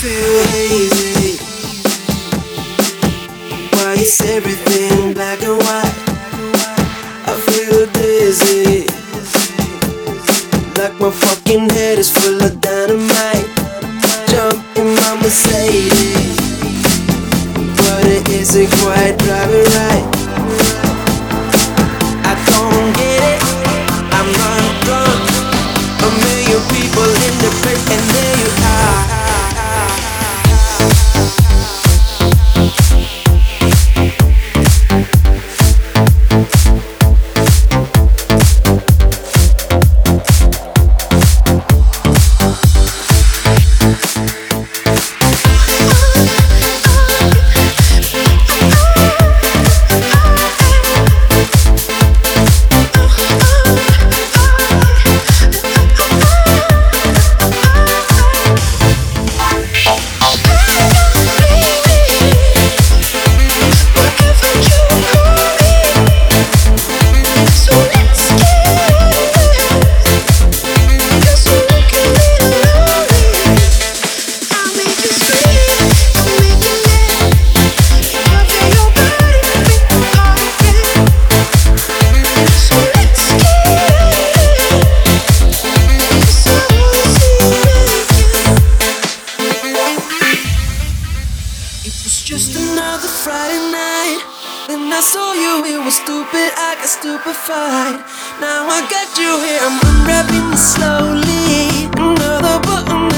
feel hazy. Why is everything black and white? I feel dizzy. Like my fucking head is full of dynamite. Jump in my Mercedes. But it isn't quite driving right. Just another Friday night. When I saw you, it was stupid. I got stupefied. Now I got you here. I'm unwrapping slowly. Another button